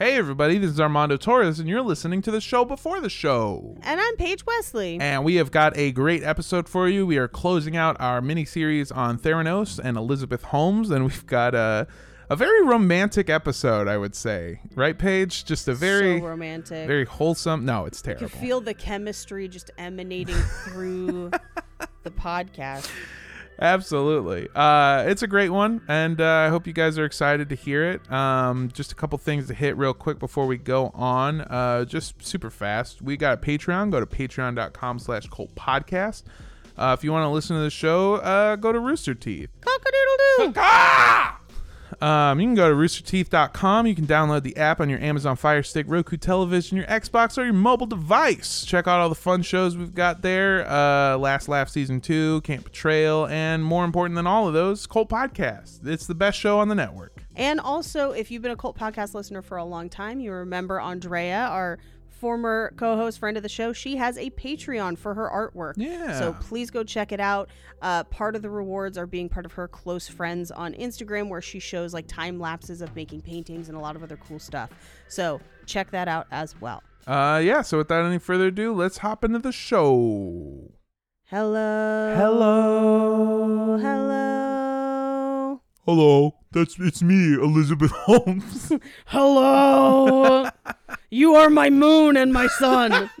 Hey, everybody, this is Armando Torres, and you're listening to the show before the show. And I'm Paige Wesley. And we have got a great episode for you. We are closing out our mini series on Theranos and Elizabeth Holmes, and we've got a a very romantic episode, I would say. Right, Paige? Just a very so romantic. very wholesome. No, it's you terrible. can feel the chemistry just emanating through the podcast. Absolutely. Uh, it's a great one, and uh, I hope you guys are excited to hear it. Um, just a couple things to hit real quick before we go on. Uh, just super fast. We got a Patreon. Go to patreon.com slash cult podcast. Uh, if you want to listen to the show, uh, go to Rooster Teeth. Cock-a-doodle-doo. Um, you can go to roosterteeth.com. You can download the app on your Amazon Fire Stick, Roku television, your Xbox, or your mobile device. Check out all the fun shows we've got there. Uh, Last Laugh Season 2, Camp Betrayal, and more important than all of those, Cult Podcast. It's the best show on the network. And also, if you've been a cult podcast listener for a long time, you remember Andrea, our former co-host friend of the show she has a patreon for her artwork Yeah. so please go check it out uh, part of the rewards are being part of her close friends on instagram where she shows like time lapses of making paintings and a lot of other cool stuff so check that out as well Uh, yeah, so without any further ado, let's hop into the show. hello Hello. hello Hello, that's it's me, Elizabeth Holmes. hello you are my moon and my sun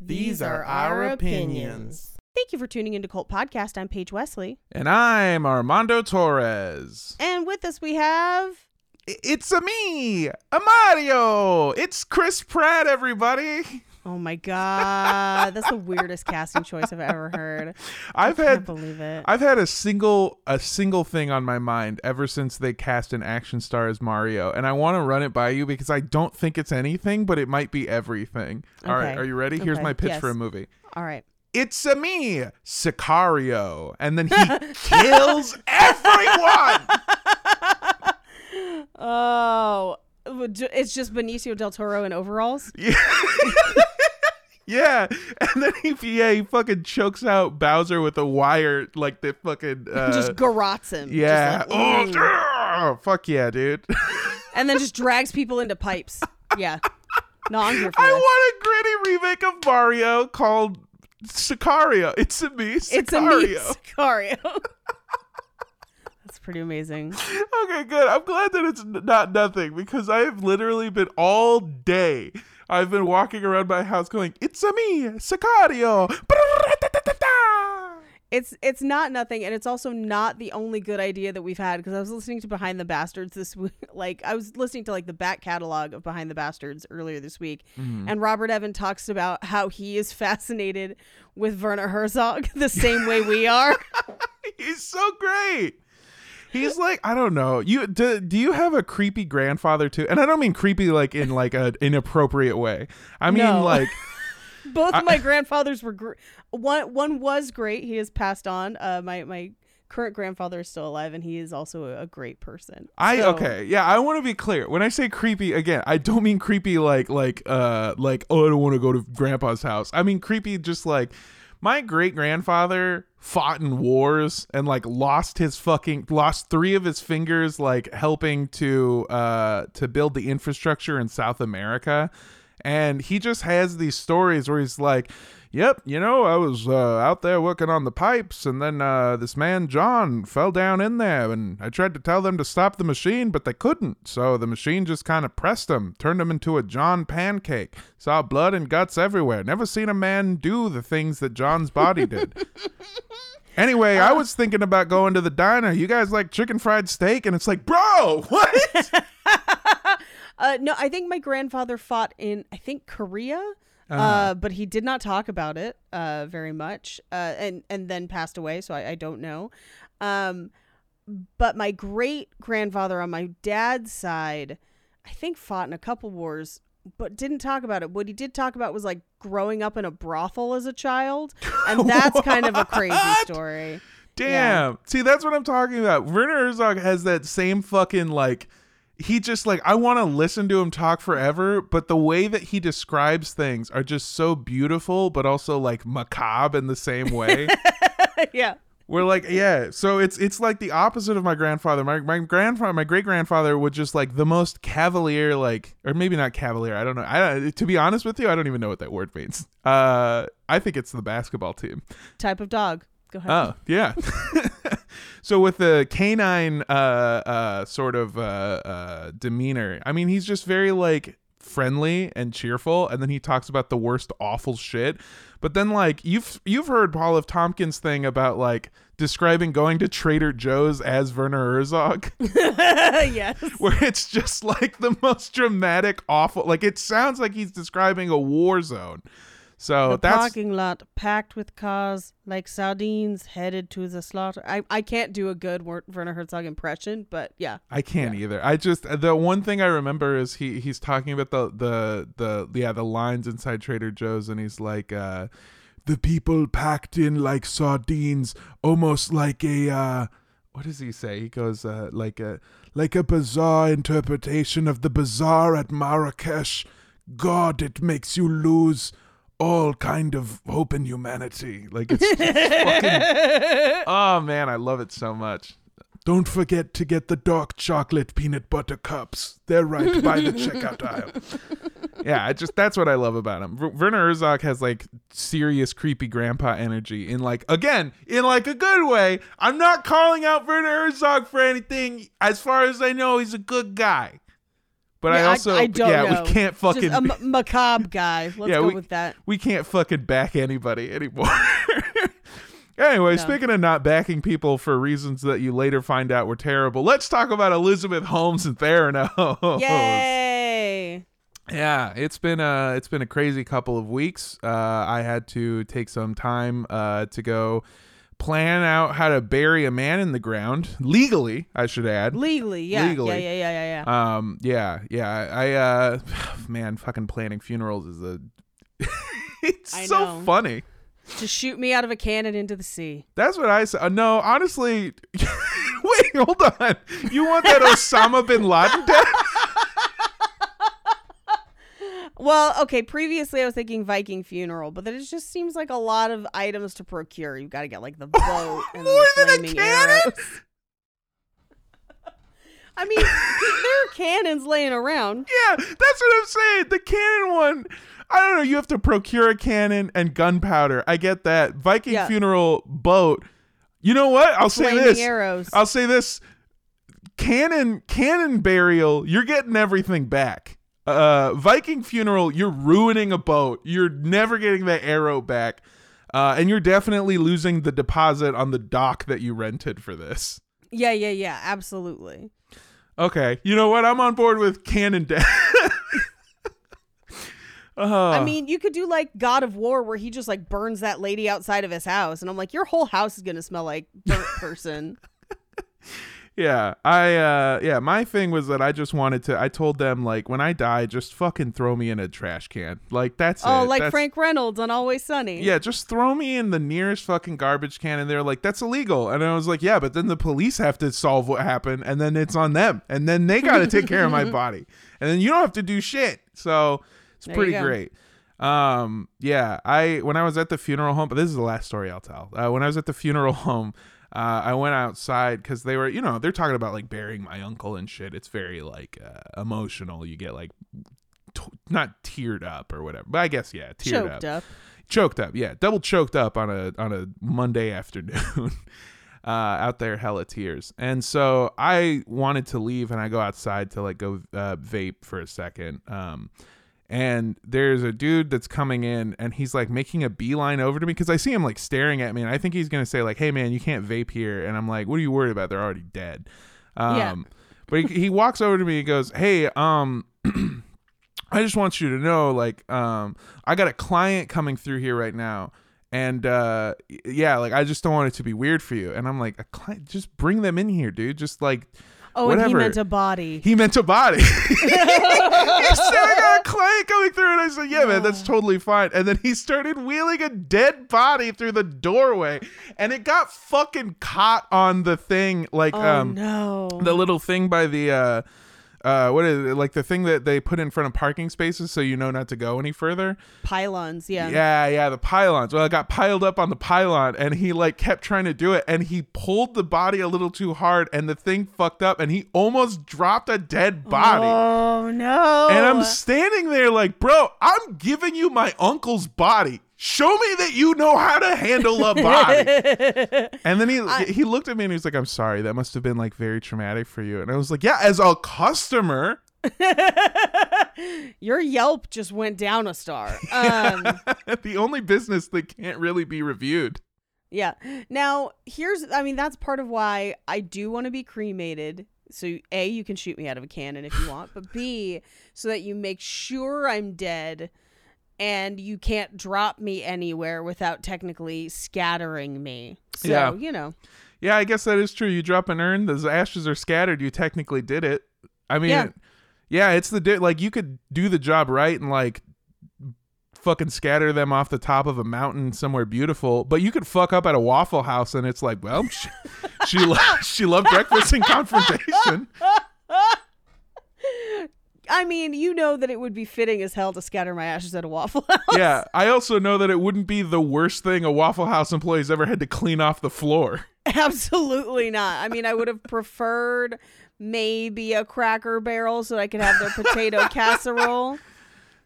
These are our opinions. thank you for tuning into cult podcast i'm paige wesley And I'm Armando Torres. and with us we have It's a me, a Mario. It's Chris Pratt, everybody. Oh my god, that's the weirdest casting choice I've ever heard. I've I had believe it. I've had a single a single thing on my mind ever since they cast an action star as Mario, and I want to run it by you because I don't think it's anything, but it might be everything. All right, are you ready? Here's Okay. my pitch Yes. for a movie. All right. It's a me, Sicario, and then he kills everyone. Oh, it's just Benicio del Toro in overalls. Yeah. Yeah, and then he yeah he fucking chokes out Bowser with a wire like the fucking uh, just garrots him. Yeah. like, oh, "Ooh." fuck yeah, dude. and then just drags people into pipes. Yeah. No, I'm here for I want a gritty remake of Mario called Sicario. It's a me, Sicario. It's a me, Sicario. That's pretty amazing. okay, good. I'm glad that it's n- not nothing because I have literally been all day. I've been walking around my house going, "It's a me, Sicario." It's it's not nothing, and it's also not the only good idea that we've had. Because I was listening to Behind the Bastards this week, like I was listening to like the back catalog of Behind the Bastards earlier this week, and Robert Evans talks about how he is fascinated with Werner Herzog the same way we are. He's so great. He's like, I don't know. You do, do you have a creepy grandfather too? And I don't mean creepy like in like a inappropriate way. I mean No. like Both of my grandfathers were gr- one. One was great. He has passed on. Uh, my my current grandfather is still alive, and he is also a, a great person. I So- okay, yeah. I want to be clear. When I say creepy, again, I don't mean creepy like like uh like oh I don't want to go to grandpa's house. I mean creepy just like my great grandfather fought in wars and like lost his fucking lost three of his fingers like helping to uh to build the infrastructure in South America. And he just has these stories where he's like, Yep, you know, I was uh, out there working on the pipes, and then uh, this man, John, fell down in there, and I tried to tell them to stop the machine, but they couldn't. So the machine just kind of pressed him, turned him into a John pancake. Saw blood and guts everywhere. Never seen a man do the things that John's body did. Anyway, I was thinking about going to the diner. You guys like chicken fried steak? And it's like, bro, what? Uh, no, I think my grandfather fought in I think Korea. Uh-huh. Uh, but he did not talk about it uh, very much, uh, and and then passed away. So I, I don't know. Um, but my great grandfather on my dad's side, I think fought in a couple wars, but didn't talk about it. What he did talk about was like growing up in a brothel as a child, and that's kind of a crazy story. Damn. See, that's what I'm talking about. Werner Herzog has that same fucking like he just like I want to listen to him talk forever, but the way that he describes things are just so beautiful but also like macabre in the same way. yeah. We're like, yeah. So it's it's like the opposite of my grandfather. My my grandfather, my great grandfather would just like the most cavalier, like, or maybe not cavalier. I don't know. I to be honest with you, I don't even know what that word means. Uh, I think it's the basketball team. Type of dog. Go ahead. Oh, yeah. so with the canine uh uh sort of uh uh demeanor, I mean he's just very like friendly and cheerful and then he talks about the worst awful shit. But then like you've you've heard Paul F. Tompkins thing about like describing going to Trader Joe's as Werner Herzog yes. where it's just like the most dramatic awful like it sounds like he's describing a war zone. So the that's parking lot packed with cars like sardines headed to the slaughter. I, I can't do a good Werner Herzog impression, but yeah. I can't either. I just the one thing I remember is he he's talking about the the the yeah the lines inside Trader Joe's and he's like uh the people packed in like sardines almost like a uh what does he say? He goes uh like a like a bizarre interpretation of the bazaar at Marrakesh. God, it makes you lose all kind of hope in humanity. Like it's fucking Oh man, I love it so much. Don't forget to get the dark chocolate peanut butter cups. They're right by the checkout aisle. Yeah, I just that's what I love about him. Werner Herzog has like serious creepy grandpa energy in like again, in like a good way. I'm not calling out Werner Herzog for anything. As far as I know, he's a good guy. But I Yeah, also I don't yeah, know. we can't fucking Just a m- macabre guy. Let's Yeah, go we- with that. we can't fucking back anybody anymore. anyway, No. speaking of not backing people for reasons that you later find out were terrible, let's talk about Elizabeth Holmes and Theranos. Yay! Yeah, it's been a it's been a crazy couple of weeks. Uh, I had to take some time uh, to go plan out how to bury a man in the ground legally. I should add. Legally, yeah, Legally. yeah, yeah, yeah, yeah, yeah. Um, yeah, yeah. I uh, man, fucking planning funerals is a. it's I so know. funny. Just shoot me out of a cannon into the sea. That's what I said. Uh, no, honestly. Wait, hold on. You want that Osama bin Laden death? Well, okay. Previously, I was thinking Viking funeral, but then it just seems like a lot of items to procure. You've got to get like the boat and More the than a flaming cannon? arrows. I mean, there are cannons laying around. Yeah, that's what I'm saying. The cannon one. I don't know. You have to procure a cannon and gunpowder. I get that. Viking Yeah. funeral boat. You know what? I'll say Flaming this. arrows. I'll say this. Cannon cannon burial. You're getting everything back. Uh, Viking funeral. You're ruining a boat. You're never getting that arrow back. Uh, and you're definitely losing the deposit on the dock that you rented for this. Yeah, yeah, yeah. Absolutely. Okay, you know what? I'm on board with cannon death. uh, I mean, you could do like God of War, where he just like burns that lady outside of his house, and I'm like, your whole house is gonna smell like burnt person. Yeah, I, uh, yeah, my thing was that I just wanted to. I told them like, when I die, just fucking throw me in a trash can. Like that's oh, it. like That's- Frank Reynolds on Always Sunny. Yeah, just throw me in the nearest fucking garbage can, and they're like, "That's illegal." And I was like, "Yeah, but then the police have to solve what happened, and then it's on them, and then they got to take care of my body, and then you don't have to do shit." So it's There pretty great. Um, yeah, I when I was at the funeral home, but this is the last story I'll tell. Uh, when I was at the funeral home, uh, I went outside because they were, you know, they're talking about like burying my uncle and shit. It's very like uh, emotional. You get like. T- not teared up or whatever, but I guess yeah, teared choked up up. choked up yeah double choked up on a on a monday afternoon uh out there hella tears and so i wanted to leave and i go outside to like go uh, vape for a second um and there's a dude that's coming in and he's like making a beeline over to me because i see him like staring at me and i think he's gonna say like hey man you can't vape here and i'm like what are you worried about they're already dead um Yeah. but he, he walks over to me and goes hey um I just want you to know, like, um, I got a client coming through here right now, and uh, yeah, like, I just don't want it to be weird for you. And I'm like, a client, just bring them in here, dude. Just like, Oh, and he meant a body. he meant a body. he said, I got a client coming through, and I said, yeah, man, that's totally fine. And then he started wheeling a dead body through the doorway, and it got fucking caught on the thing, like, oh um, no. the little thing by the uh uh what is it like the thing that they put in front of parking spaces so you know not to go any further Pylons, yeah. yeah yeah the pylons well it got piled up on the pylon and he like kept trying to do it and he pulled the body a little too hard and the thing fucked up and he almost dropped a dead body Oh no. and i'm standing there like bro i'm giving you my uncle's body show me that you know how to handle a body and then he he looked at me and he was like, "I'm sorry, that must have been like very traumatic for you." And I was like, "Yeah, as a customer." Your Yelp just went down a star. Um the only business that can't really be reviewed. Yeah. Now, here's I mean, that's part of why I do want to be cremated. So A, you can shoot me out of a cannon if you want, but B, so that you make sure I'm dead and you can't drop me anywhere without technically scattering me. So, Yeah. you know. Yeah, I guess that is true. You drop an urn, those ashes are scattered. You technically did it. I mean, Yeah. yeah, it's the di- like you could do the job right and like fucking scatter them off the top of a mountain somewhere beautiful, but you could fuck up at a Waffle House and it's like, well, she she, lo- she loved breakfast and confrontation. I mean, you know that it would be fitting as hell to scatter my ashes at a Waffle House. Yeah, I also know that it wouldn't be the worst thing a Waffle House employee's ever had to clean off the floor. Absolutely not. I mean, I would have preferred maybe a cracker barrel so I could have their potato casserole.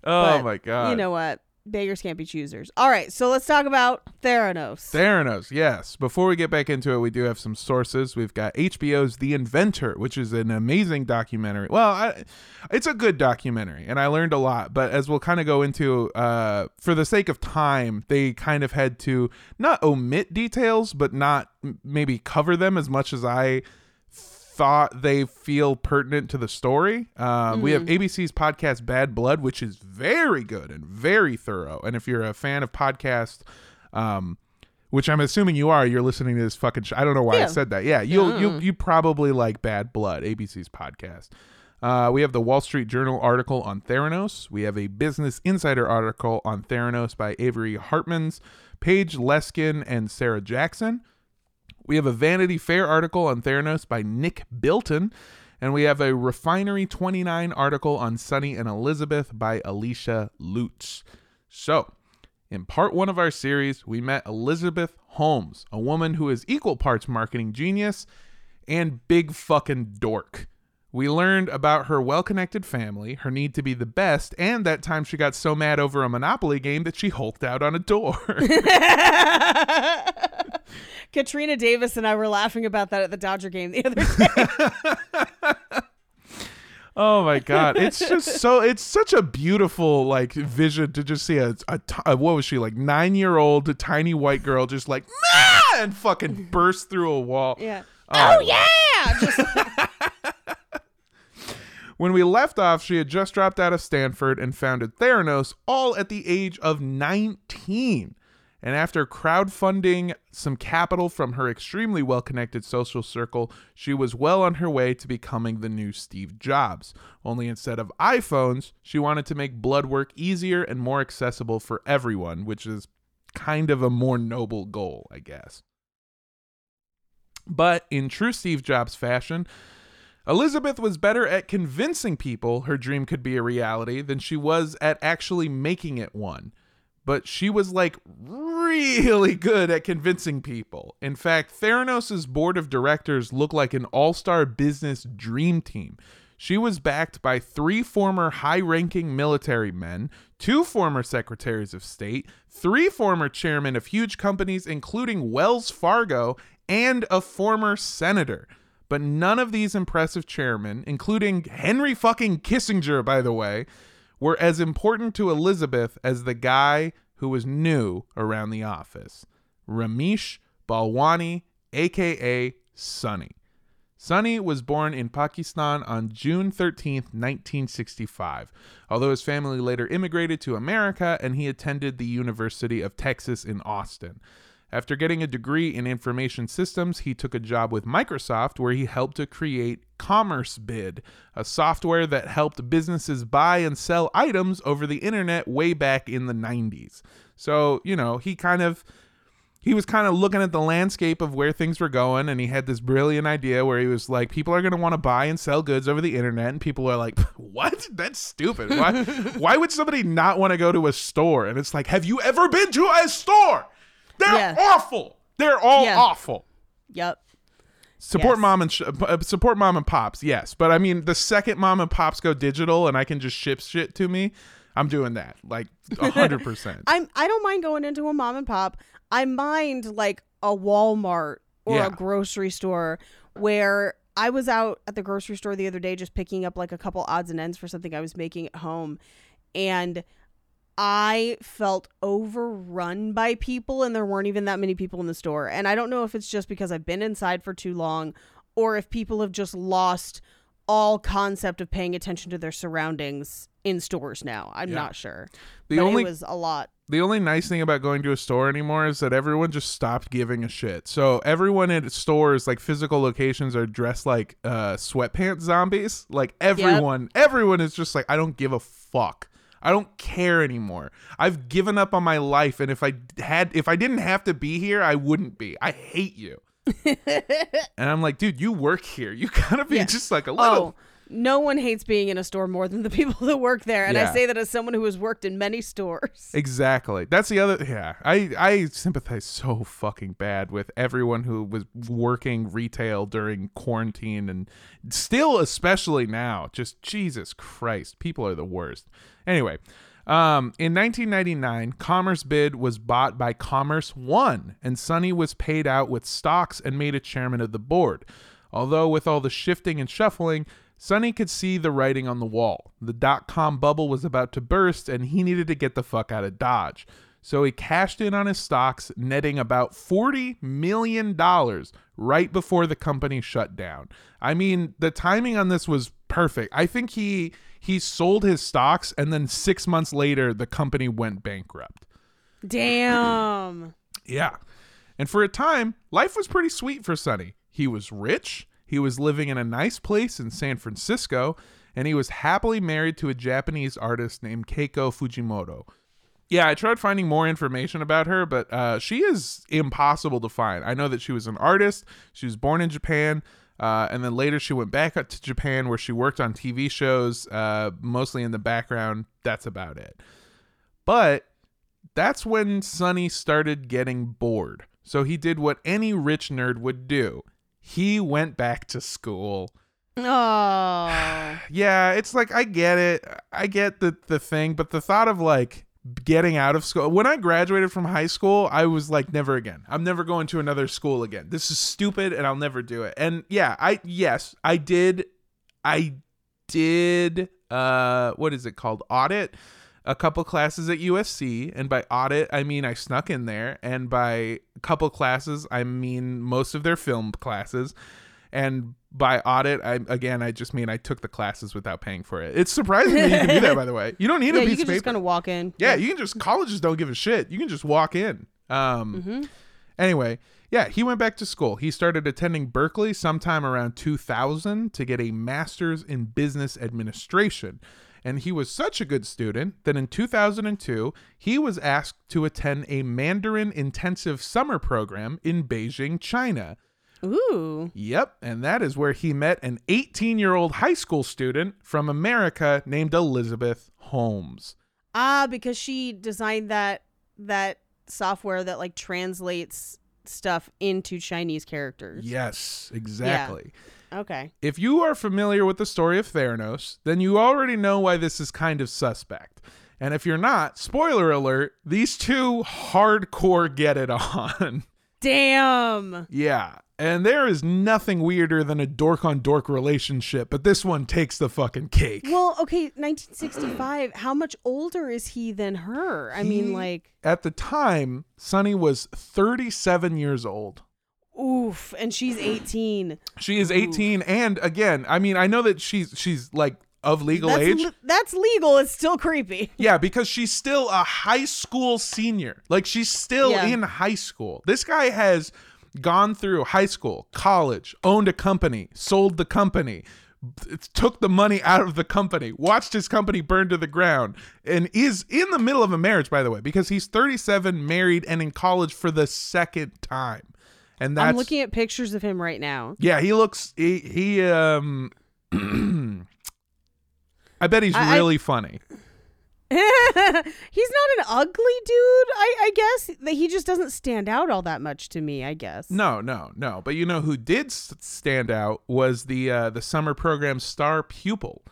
Oh But my god. You know what? Beggars can't be choosers. All right, so let's talk about Theranos. Theranos, yes. Before we get back into it, we do have some sources. We've got HBO's The Inventor, which is an amazing documentary. Well, I, it's a good documentary, and I learned a lot. But as we'll kind of go into, uh, for the sake of time, they kind of had to not omit details, but not maybe cover them as much as I thought they feel pertinent to the story. Um, We have ABC's podcast Bad Blood, which is very good and very thorough. And if you're a fan of podcasts, um, which I'm assuming you are, you're listening to this fucking. Sh- I don't know why I said that. Yeah, you'll you you probably like Bad Blood, ABC's podcast. Uh, we have the Wall Street Journal article on Theranos. We have a Business Insider article on Theranos by Avery Hartmans, Paige Leskin, and Sarah Jackson. We have a Vanity Fair article on Theranos by Nick Bilton. And we have a Refinery 29 article on Sunny and Elizabeth by Alicia Lutz. So, in part one of our series, we met Elizabeth Holmes, a woman who is equal parts marketing genius and big fucking dork. We learned about her well connected family, her need to be the best, and that time she got so mad over a Monopoly game that she hulked out on a door. Katrina Davis and I were laughing about that at the Dodger game the other day. Oh my god, it's just so it's such a beautiful like vision to just see a a what was she like nine year old tiny white girl just like "Mah!" and fucking burst through a wall. yeah. Oh, Oh, yeah. Just When we left off, she had just dropped out of Stanford and founded Theranos, all at the age of 19. And after crowdfunding some capital from her extremely well connected social circle, she was well on her way to becoming the new Steve Jobs. Only instead of iPhones, she wanted to make blood work easier and more accessible for everyone, which is kind of a more noble goal, I guess. But in true Steve Jobs fashion, Elizabeth was better at convincing people her dream could be a reality than she was at actually making it one. But she was like really good at convincing people. In fact, Theranos' board of directors looked like an all star business dream team. She was backed by three former high ranking military men, two former secretaries of state, three former chairmen of huge companies, including Wells Fargo, and a former senator. But none of these impressive chairmen, including Henry fucking Kissinger, by the way, were as important to Elizabeth as the guy who was new around the office Ramesh Balwani, aka Sunny. Sunny was born in Pakistan on June 13, 1965, although his family later immigrated to America and he attended the University of Texas in Austin. After getting a degree in information systems, he took a job with Microsoft where he helped to create Commerce Bid, a software that helped businesses buy and sell items over the internet way back in the 90s. So, you know, he kind of he was kind of looking at the landscape of where things were going and he had this brilliant idea where he was like people are going to want to buy and sell goods over the internet and people are like what? That's stupid. Why why would somebody not want to go to a store? And it's like have you ever been to a store they're Yeah. awful they're all Yeah. awful Yep. support Yes. mom and sh- uh, support mom and pops yes but i mean the second mom and pops go digital and i can just ship shit to me i'm doing that like 100% I'm I don't mind going into a mom and pop. I mind like a Walmart or Yeah. a grocery store where I was out at the grocery store the other day just picking up like a couple odds and ends for something I was making at home and I felt overrun by people and there weren't even that many people in the store. And I don't know if it's just because I've been inside for too long or if people have just lost all concept of paying attention to their surroundings in stores now. I'm Yeah. not sure. The but only- it was a lot. the only nice thing about going to a store anymore is that everyone just stopped giving a shit. So everyone at stores, like physical locations, are dressed like uh, sweatpants zombies. Like everyone, everyone is just like, I don't give a fuck. I don't care anymore. I've given up on my life, and if I had, if I didn't have to be here, I wouldn't be. I hate you. and I'm like, dude, you work here. You gotta be Yeah. just like a little. Oh, no one hates being in a store more than the people that work there. And Yeah. I say that as someone who has worked in many stores. Exactly. That's the other. Yeah, I I sympathize so fucking bad with everyone who was working retail during quarantine and still, especially now. Just Jesus Christ, people are the worst. Anyway, um, in 1999, Commerce Bid was bought by Commerce One, and Sunny was paid out with stocks and made a chairman of the board. Although with all the shifting and shuffling, Sunny could see the writing on the wall. The dot com bubble was about to burst and he needed to get the fuck out of Dodge. So he cashed in on his stocks, netting about $40 million right before the company shut down. I mean, the timing on this was perfect. I think he he sold his stocks and then 6 months later the company went bankrupt. Damn. Yeah. And for a time, life was pretty sweet for Sunny. He was rich, he was living in a nice place in San Francisco, and he was happily married to a Japanese artist named Keiko Fujimoto. Yeah, I tried finding more information about her, but uh, she is impossible to find. I know that she was an artist, she was born in Japan. Uh, and then later she went back up to Japan where she worked on TV shows, uh, mostly in the background. That's about it. But that's when Sunny started getting bored. So he did what any rich nerd would do. He went back to school. Oh. Yeah, it's like I get it. I get the the thing, but the thought of like getting out of school. When I graduated from high school, I was like never again. I'm never going to another school again. This is stupid and I'll never do it. And yeah, I yes, I did I did uh what is it called? Audit a couple classes at USC, and by audit I mean I snuck in there, and by couple classes I mean most of their film classes, and by audit I again I just mean I took the classes without paying for it. It's surprising that you can do that, by the way. You don't need yeah, a you piece can of just paper. kind of walk in. yeah, you can just colleges don't give a shit. You can just walk in. Um, Mm-hmm. Anyway, yeah, he went back to school. He started attending Berkeley sometime around 2000 to get a master's in business administration. And he was such a good student that in 2002, he was asked to attend a Mandarin intensive summer program in Beijing, China. Ooh. Yep, and that is where he met an 18 year old high school student from America named Elizabeth Holmes. Ah, because she designed that that software that like translates stuff into Chinese characters. Yes, exactly. Okay. If you are familiar with the story of Theranos, then you already know why this is kind of suspect. And if you're not, spoiler alert, these two hardcore get it on. Damn. yeah. And there is nothing weirder than a dork on dork relationship, but this one takes the fucking cake. Well, okay, 1965. How much older is he than her? I mean, He- like, At the time, Sunny was 37 years old. Oof, and she's 18. She is 18 and again, I mean, I know that she's she's like of legal That's age. le- that's legal. It's still creepy. Yeah, because she's still a high school senior. Like she's still Yeah. in high school. This guy has gone through high school, college, owned a company, sold the company, took the money out of the company, watched his company burn to the ground, and is in the middle of a marriage, by the way, because he's 37, married, and in college for the second time. And that's I'm looking at pictures of him right now. yeah, he looks he, he um I bet he's I- I- really funny. He's not an ugly dude, I, I guess. That He just doesn't stand out all that much to me, I guess. No, no, no. But you know who did stand out was the uh, the summer program star pupil.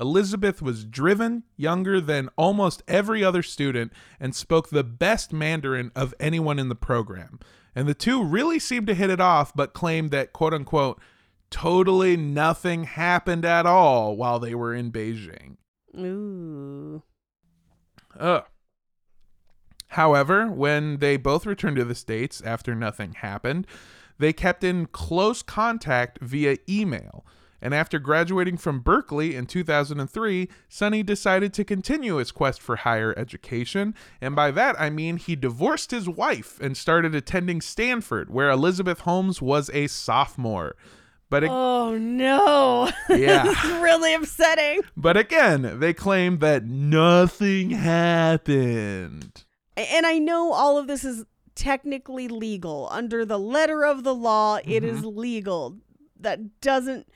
Elizabeth was driven, younger than almost every other student, and spoke the best Mandarin of anyone in the program. And the two really seemed to hit it off, but claimed that quote unquote totally nothing happened at all while they were in Beijing. Ooh. Ugh. However, when they both returned to the States after nothing happened, they kept in close contact via email. And after graduating from Berkeley in 2003, Sunny decided to continue his quest for higher education. And by that, I mean he divorced his wife and started attending Stanford, where Elizabeth Holmes was a sophomore. But, ag- Oh no. Yeah. this is really upsetting. but again, they claim that nothing happened. And I know all of this is technically legal. Under the letter of the law, it Mm-hmm. is legal. That doesn't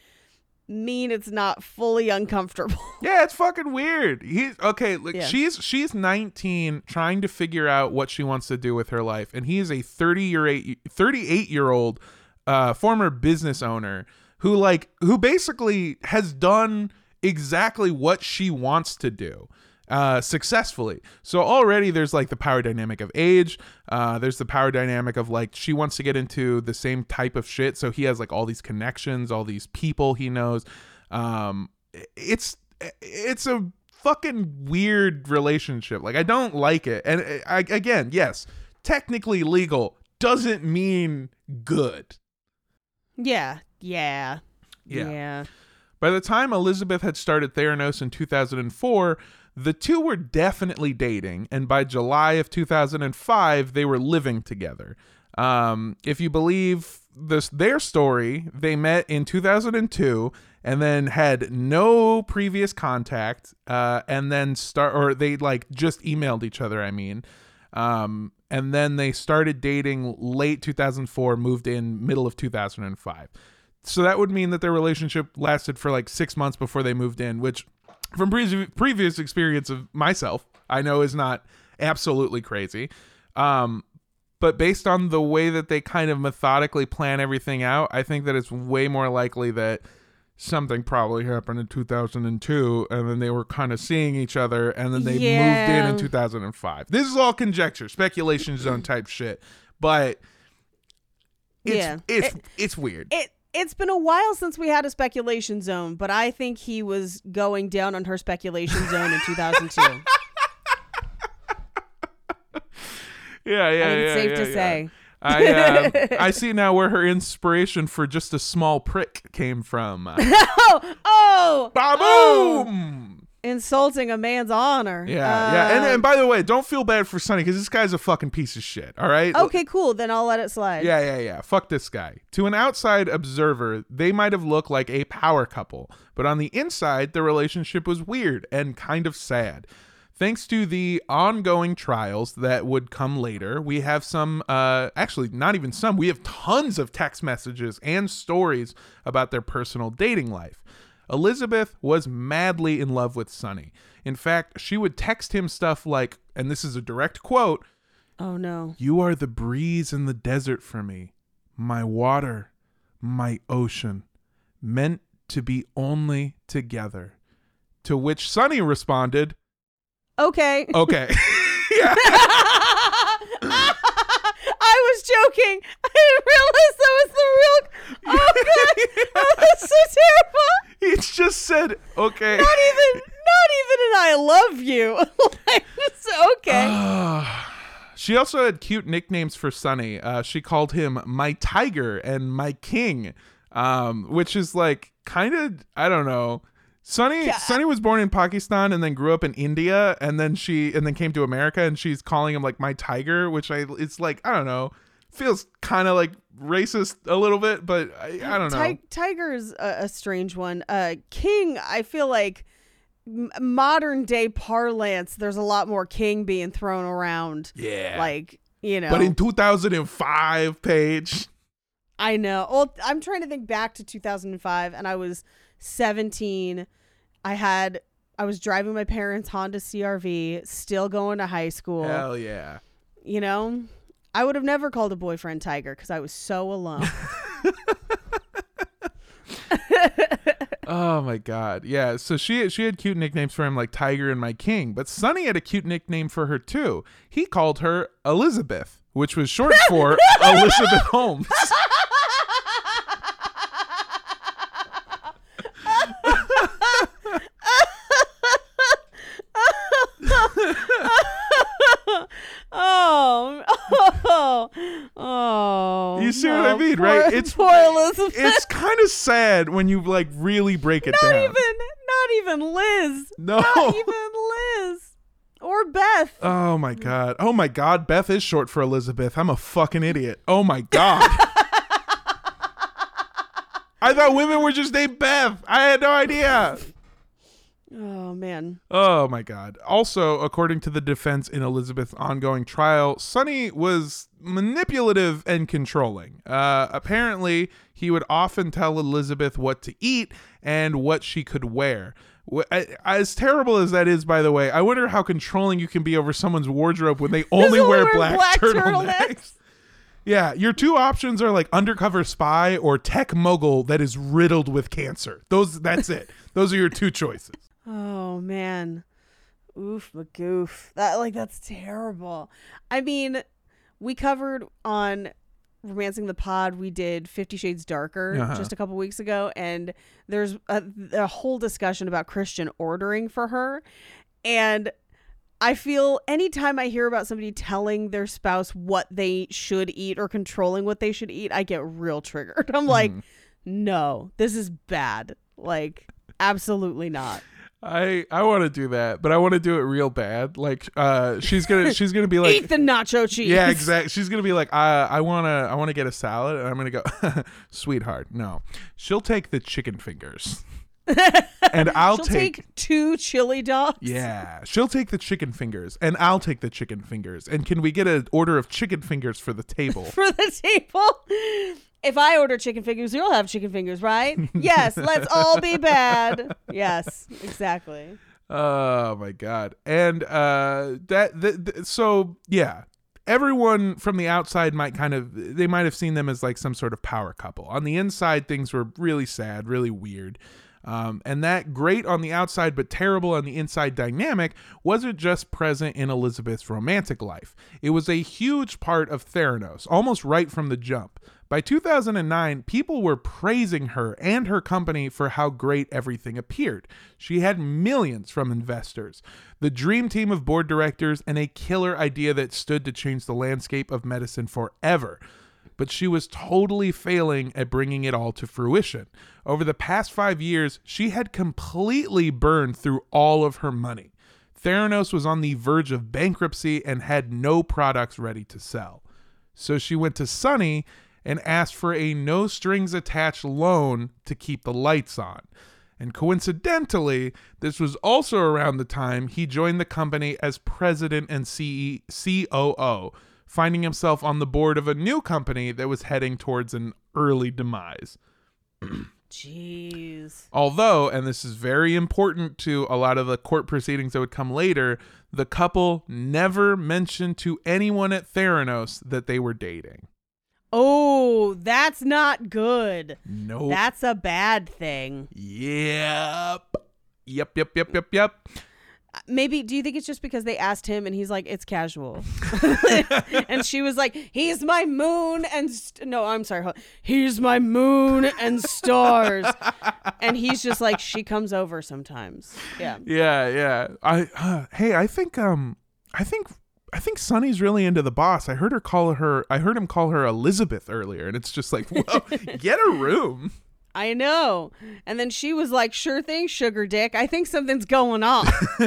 mean it's not fully uncomfortable. Yeah, it's fucking weird. He's okay. Like Yeah. she's she's 19, trying to figure out what she wants to do with her life, and he is a 30 year eight 38 year old uh, former business owner who like who basically has done exactly what she wants to do uh successfully. So already there's like the power dynamic of age uh there's the power dynamic of like she wants to get into the same type of shit. So he has like all these connections all these people he knows. Um it's it's a fucking weird relationship. Like i don't like it. And uh, I, again yes technically legal doesn't mean good yeah. Yeah. Yeah. Yeah. By the time Elizabeth had started Theranos in 2004, the two were definitely dating, and by July of 2005, they were living together. Um, if you believe this, their story, they met in 2002 and then had no previous contact, uh, and then start or they like just emailed each other. I mean, um, and then they started dating late 2004, moved in middle of 2005. So that would mean that their relationship lasted for like six months before they moved in, which, from pre- previous experience of myself, I know is not absolutely crazy. Um, but based on the way that they kind of methodically plan everything out, I think that it's way more likely that something probably happened in 2002 and then they were kind of seeing each other and then they moved in in 2005. This is all conjecture, speculation zone type shit, but it's Yeah. it's It- it's weird. It it's been a while since we had a speculation zone, but I think he was going down on her speculation zone in 2002. Yeah, yeah, I yeah. it's safe yeah, to yeah. say. I uh, I see now where her inspiration for just a small prick came from. Uh, Oh, oh, oh, Ba-boom! insulting a man's honor. Yeah, yeah. And, Uh, and by the way, don't feel bad for Sunny because this guy's a fucking piece of shit. All right. okay, cool. Then I'll let it slide. Yeah, yeah, yeah. Fuck this guy. To an outside observer, they might have looked like a power couple, but on the inside, the relationship was weird and kind of sad. Thanks to the ongoing trials that would come later, we have some, uh, actually, not even some, we have tons of text messages and stories about their personal dating life. Elizabeth was madly in love with Sunny. In fact, she would text him stuff like, and this is a direct quote, Oh no. you are the breeze in the desert for me, my water, my ocean, meant to be only together. To which Sunny responded, Okay. Okay. yeah. I was joking. I didn't realize that was the real. Oh god, oh, that's so terrible. He just said, Okay. Not even, not even an "I love you." like, okay. Uh, She also had cute nicknames for Sunny. Uh, she called him my tiger and my king, um, which is like kind of I don't know. Sunny Sunny was born in Pakistan and then grew up in India and then she and then came to America and she's calling him like my tiger, which I it's like I don't know, feels kind of like racist a little bit, but I, I don't know. Ti- Tiger's a, a strange one. Uh, King, I feel like m- modern day parlance, there's a lot more king being thrown around. yeah, Like, you know. but in 2005, Paige. I know. Well, I'm trying to think back to 2005, and I was 17. I had. I was driving my parents' Honda CRV, still going to high school. Hell yeah. You know, I would have never called a boyfriend Tiger because I was so alone. Oh my god. Yeah, so she she had cute nicknames for him like Tiger and My King, but Sunny had a cute nickname for her too. He called her Elizabeth, which was short for Elizabeth Holmes. Oh, oh, oh. You see what I mean, poor- right? It's poor Elizabeth. It's kind of sad when you like really break it down. not down. even, not even Liz. No. not even Liz or Beth. Oh my god. Oh my god, Beth is short for Elizabeth. I'm a fucking idiot. Oh my god. I thought women were just named Beth. I had no idea. Oh man. Oh my God. Also, according to the defense in Elizabeth's ongoing trial, Sunny was manipulative and controlling. Uh, apparently, he would often tell Elizabeth what to eat and what she could wear. As terrible as that is, by the way, I wonder how controlling you can be over someone's wardrobe when they only wear wear black, black turtlenecks. turtlenecks. Yeah, your two options are like undercover spy or tech mogul that is riddled with cancer. Those that's it. Those are your two choices. Oh man. Oof magoof. That like that's terrible. I mean, we covered on Romancing the Pod, we did Fifty Shades Darker Uh-huh. just a couple weeks ago, and there's a, a whole discussion about Christian ordering for her. And I feel anytime I hear about somebody telling their spouse what they should eat or controlling what they should eat, I get real triggered. I'm like, Mm-hmm. no, this is bad. Like, absolutely not. I I want to do that, but I want to do it real bad. Like uh she's going to she's to be like Eat the nacho cheese. Yeah, exactly. She's going to be like I I want to I want to get a salad and I'm going to go sweetheart. No. She'll take the chicken fingers. and I'll She'll take, take, two chili dogs. Yeah, she'll take the chicken fingers and I'll take the chicken fingers. And can we get an order of chicken fingers for the table? For the table. If I order chicken fingers, you'll have chicken fingers, right? yes, let's all be bad. Yes, exactly. Oh my god. And uh that th- th- so yeah. Everyone from the outside might kind of they might have seen them as like some sort of power couple. On the inside things were really sad, really weird. Um, and that great on the outside but terrible on the inside dynamic wasn't just present in Elizabeth's romantic life. It was a huge part of Theranos, almost right from the jump. By 2009, people were praising her and her company for how great everything appeared. She had millions from investors, the dream team of board directors, and a killer idea that stood to change the landscape of medicine forever. But she was totally failing at bringing it all to fruition. Over the past five years, she had completely burned through all of her money. Theranos was on the verge of bankruptcy and had no products ready to sell. So she went to Sunny and asked for a no strings attached loan to keep the lights on. And coincidentally, this was also around the time he joined the company as president and E, CE COO, finding himself on the board of a new company that was heading towards an early demise. Jeez. Although, and this is very important to a lot of the court proceedings that would come later, the couple never mentioned to anyone at Theranos that they were dating. Oh, that's not good. Nope. That's a bad thing. Yep. Yep, yep, yep, yep, yep. Maybe do you think it's just because they asked him and he's like it's casual. and she was like he's my moon and st- no, I'm sorry. He's my moon and stars. and he's just like she comes over sometimes. Yeah. Yeah, yeah. I uh, hey, I think um I think I think Sunny's really into the boss. I heard her call her. I heard him call her Elizabeth earlier, and it's just like, whoa, get a room. I know. And then she was like, sure thing, sugar dick. I think something's going on.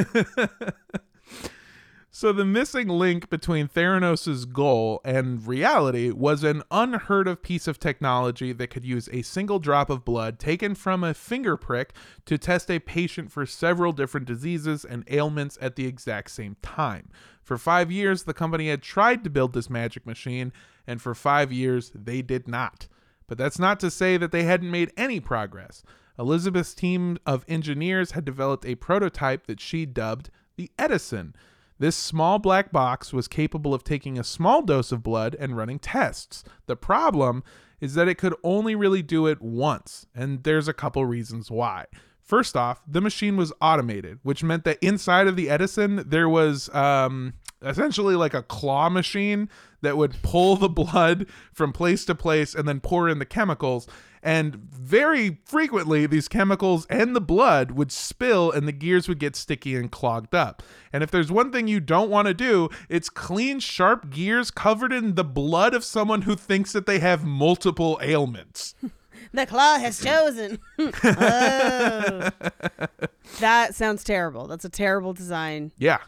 So the missing link between Theranos' goal and reality was an unheard of piece of technology that could use a single drop of blood taken from a finger prick to test a patient for several different diseases and ailments at the exact same time. For five years, the company had tried to build this magic machine, and for five years, they did not. But that's not to say that they hadn't made any progress. Elizabeth's team of engineers had developed a prototype that she dubbed the Edison. This small black box was capable of taking a small dose of blood and running tests. The problem is that it could only really do it once, and there's a couple reasons why. First off, the machine was automated, which meant that inside of the Edison, there was um, essentially like a claw machine that would pull the blood from place to place and then pour in the chemicals. And very frequently, these chemicals and the blood would spill and the gears would get sticky and clogged up. And if there's one thing you don't want to do, it's clean, sharp gears covered in the blood of someone who thinks that they have multiple ailments. the claw has chosen. oh. That sounds terrible. That's a terrible design. Yeah,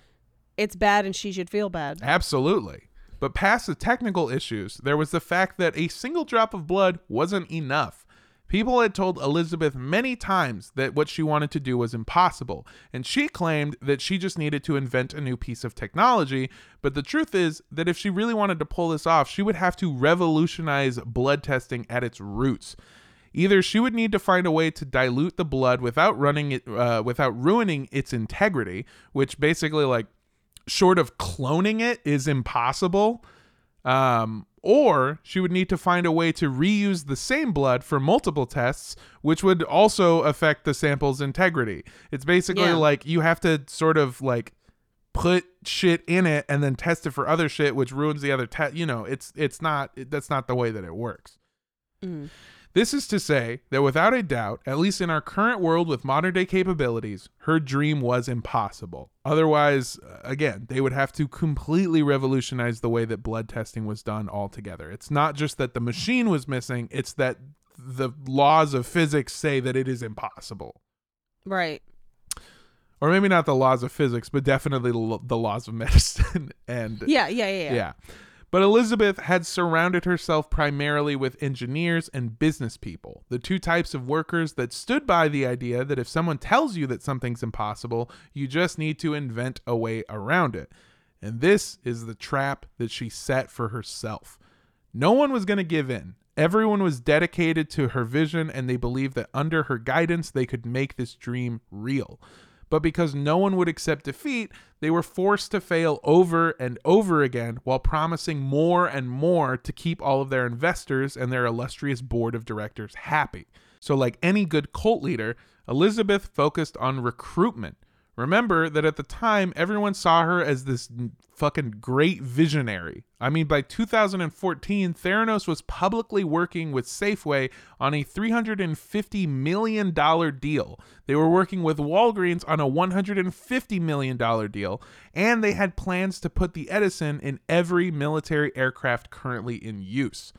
It's bad and she should feel bad. Absolutely. But past the technical issues, there was the fact that a single drop of blood wasn't enough. People had told Elizabeth many times that what she wanted to do was impossible, and she claimed that she just needed to invent a new piece of technology. But the truth is that if she really wanted to pull this off, she would have to revolutionize blood testing at its roots. Either she would need to find a way to dilute the blood without running it, uh, without ruining its integrity, which basically like short of cloning it is impossible. Um, or she would need to find a way to reuse the same blood for multiple tests, which would also affect the sample's integrity. It's basically Yeah. like you have to sort of like put shit in it and then test it for other shit, which ruins the other test. You know, it's it's not it, that's not the way that it works. Mm. This is to say that without a doubt, at least in our current world with modern day capabilities, her dream was impossible. Otherwise, uh, again, they would have to completely revolutionize the way that blood testing was done altogether. It's not just that the machine was missing, it's that the laws of physics say that it is impossible. Right. Or maybe not the laws of physics, but definitely the the laws of medicine and Yeah, yeah, yeah, yeah. yeah. But Elizabeth had surrounded herself primarily with engineers and business people, the two types of workers that stood by the idea that if someone tells you that something's impossible, you just need to invent a way around it. And this is the trap that she set for herself. No one was going to give in. Everyone was dedicated to her vision, and they believed that under her guidance, they could make this dream real. But because no one would accept defeat, they were forced to fail over and over again while promising more and more to keep all of their investors and their illustrious board of directors happy. So, like any good cult leader, Elizabeth focused on recruitment. Remember that at the time, everyone saw her as this fucking great visionary. I mean, by 2014, Theranos was publicly working with Safeway on a $350 million deal. They were working with Walgreens on a $150 million deal, and they had plans to put the Edison in every military aircraft currently in use.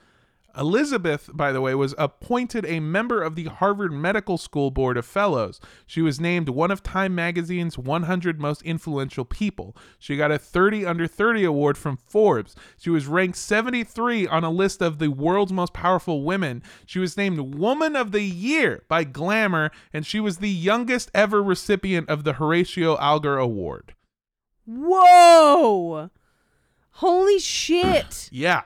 Elizabeth, by the way, was appointed a member of the Harvard Medical School Board of Fellows. She was named one of Time Magazine's 100 most influential people. She got a 30 under 30 award from Forbes. She was ranked 73 on a list of the world's most powerful women. She was named Woman of the Year by Glamour, and she was the youngest ever recipient of the Horatio Alger Award. Whoa! Holy shit! Yeah.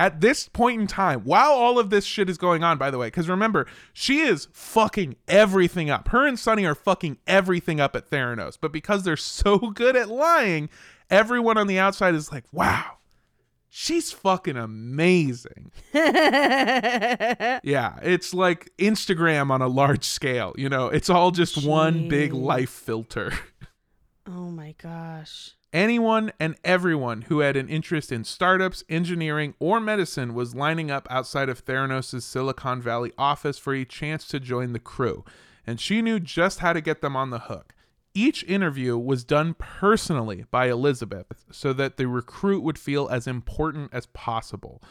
At this point in time, while all of this shit is going on, by the way, because remember, she is fucking everything up. Her and Sunny are fucking everything up at Theranos. But because they're so good at lying, everyone on the outside is like, wow, she's fucking amazing. Yeah, it's like Instagram on a large scale. You know, it's all just one big life filter. oh my gosh. Anyone and everyone who had an interest in startups, engineering, or medicine was lining up outside of Theranos' Silicon Valley office for a chance to join the crew, and she knew just how to get them on the hook. Each interview was done personally by Elizabeth so that the recruit would feel as important as possible.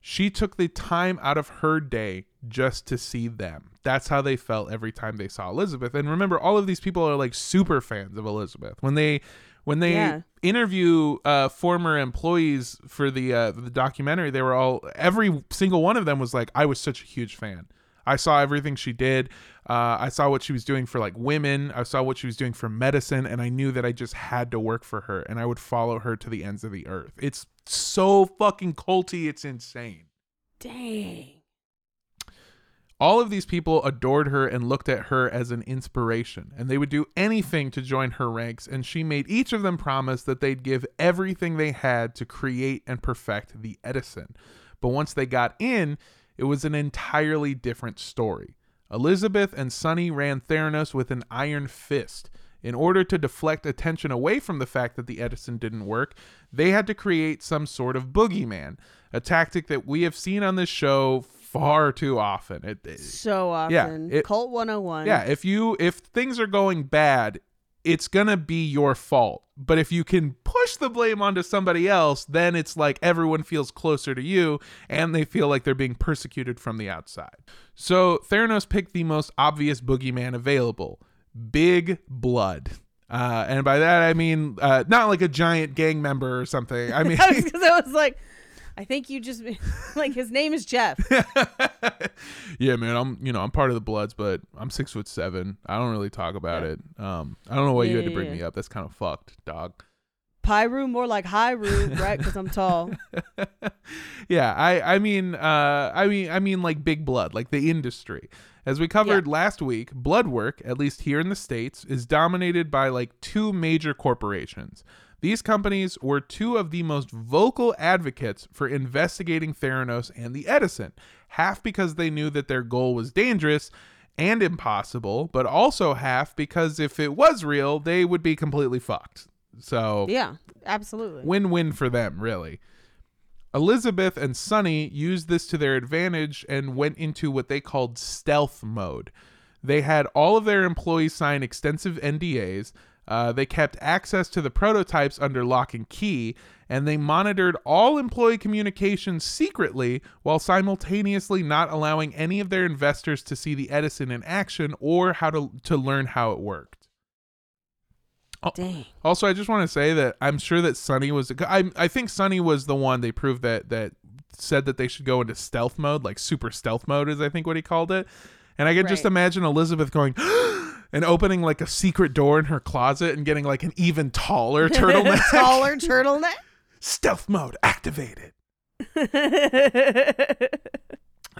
She took the time out of her day just to see them. That's how they felt every time they saw Elizabeth. And remember, all of these people are like super fans of Elizabeth. When they when they Yeah. interview uh, former employees for the uh, the documentary, they were all every single one of them was like, "I was such a huge fan. I saw everything she did. Uh, I saw what she was doing for like women. I saw what she was doing for medicine, and I knew that I just had to work for her, and I would follow her to the ends of the earth. It's so fucking culty. It's insane. Dang. All of these people adored her and looked at her as an inspiration, and they would do anything to join her ranks. And she made each of them promise that they'd give everything they had to create and perfect the Edison. But once they got in, it was an entirely different story. Elizabeth and Sunny ran Theranos with an iron fist. In order to deflect attention away from the fact that the Edison didn't work, they had to create some sort of boogeyman, a tactic that we have seen on this show far too often. It, it- So Yeah, often. it- Cult 101. yeah, if you if things are going bad, it's gonna be your fault. But if you can push the blame onto somebody else, then it's like everyone feels closer to you and they feel like they're being persecuted from the outside. So Theranos picked the most obvious boogeyman available Big Blood. Uh, and by that I mean uh, not like a giant gang member or something. I mean, Because I was like, I think you just like his name is Jeff. yeah, man. I'm you know I'm part of the Bloods, but I'm six foot seven. I don't really talk about it. Um, I don't know why you had to bring yeah. me up. That's kind of fucked, dog. Piru, more like Hyru, right? Because I'm tall. yeah, I I mean uh I mean I mean like big blood, like the industry. As we covered last week, blood work, at least here in the states, is dominated by like two major corporations. These companies were two of the most vocal advocates for investigating Theranos and the Edison, half because they knew that their goal was dangerous and impossible, but also half because if it was real, they would be completely fucked. So Yeah, absolutely. Win win for them, really. Elizabeth and Sunny used this to their advantage and went into what they called stealth mode. They had all of their employees sign extensive NDAs. Uh, they kept access to the prototypes under lock and key, and they monitored all employee communications secretly while simultaneously not allowing any of their investors to see the Edison in action or how to, to learn how it worked. Dang. Also, I just want to say that I'm sure that Sunny was. I I think Sunny was the one they proved that that said that they should go into stealth mode, like super stealth mode, is I think what he called it. And I could just imagine Elizabeth going and opening like a secret door in her closet and getting like an even taller turtleneck. Taller turtleneck. stealth mode activated.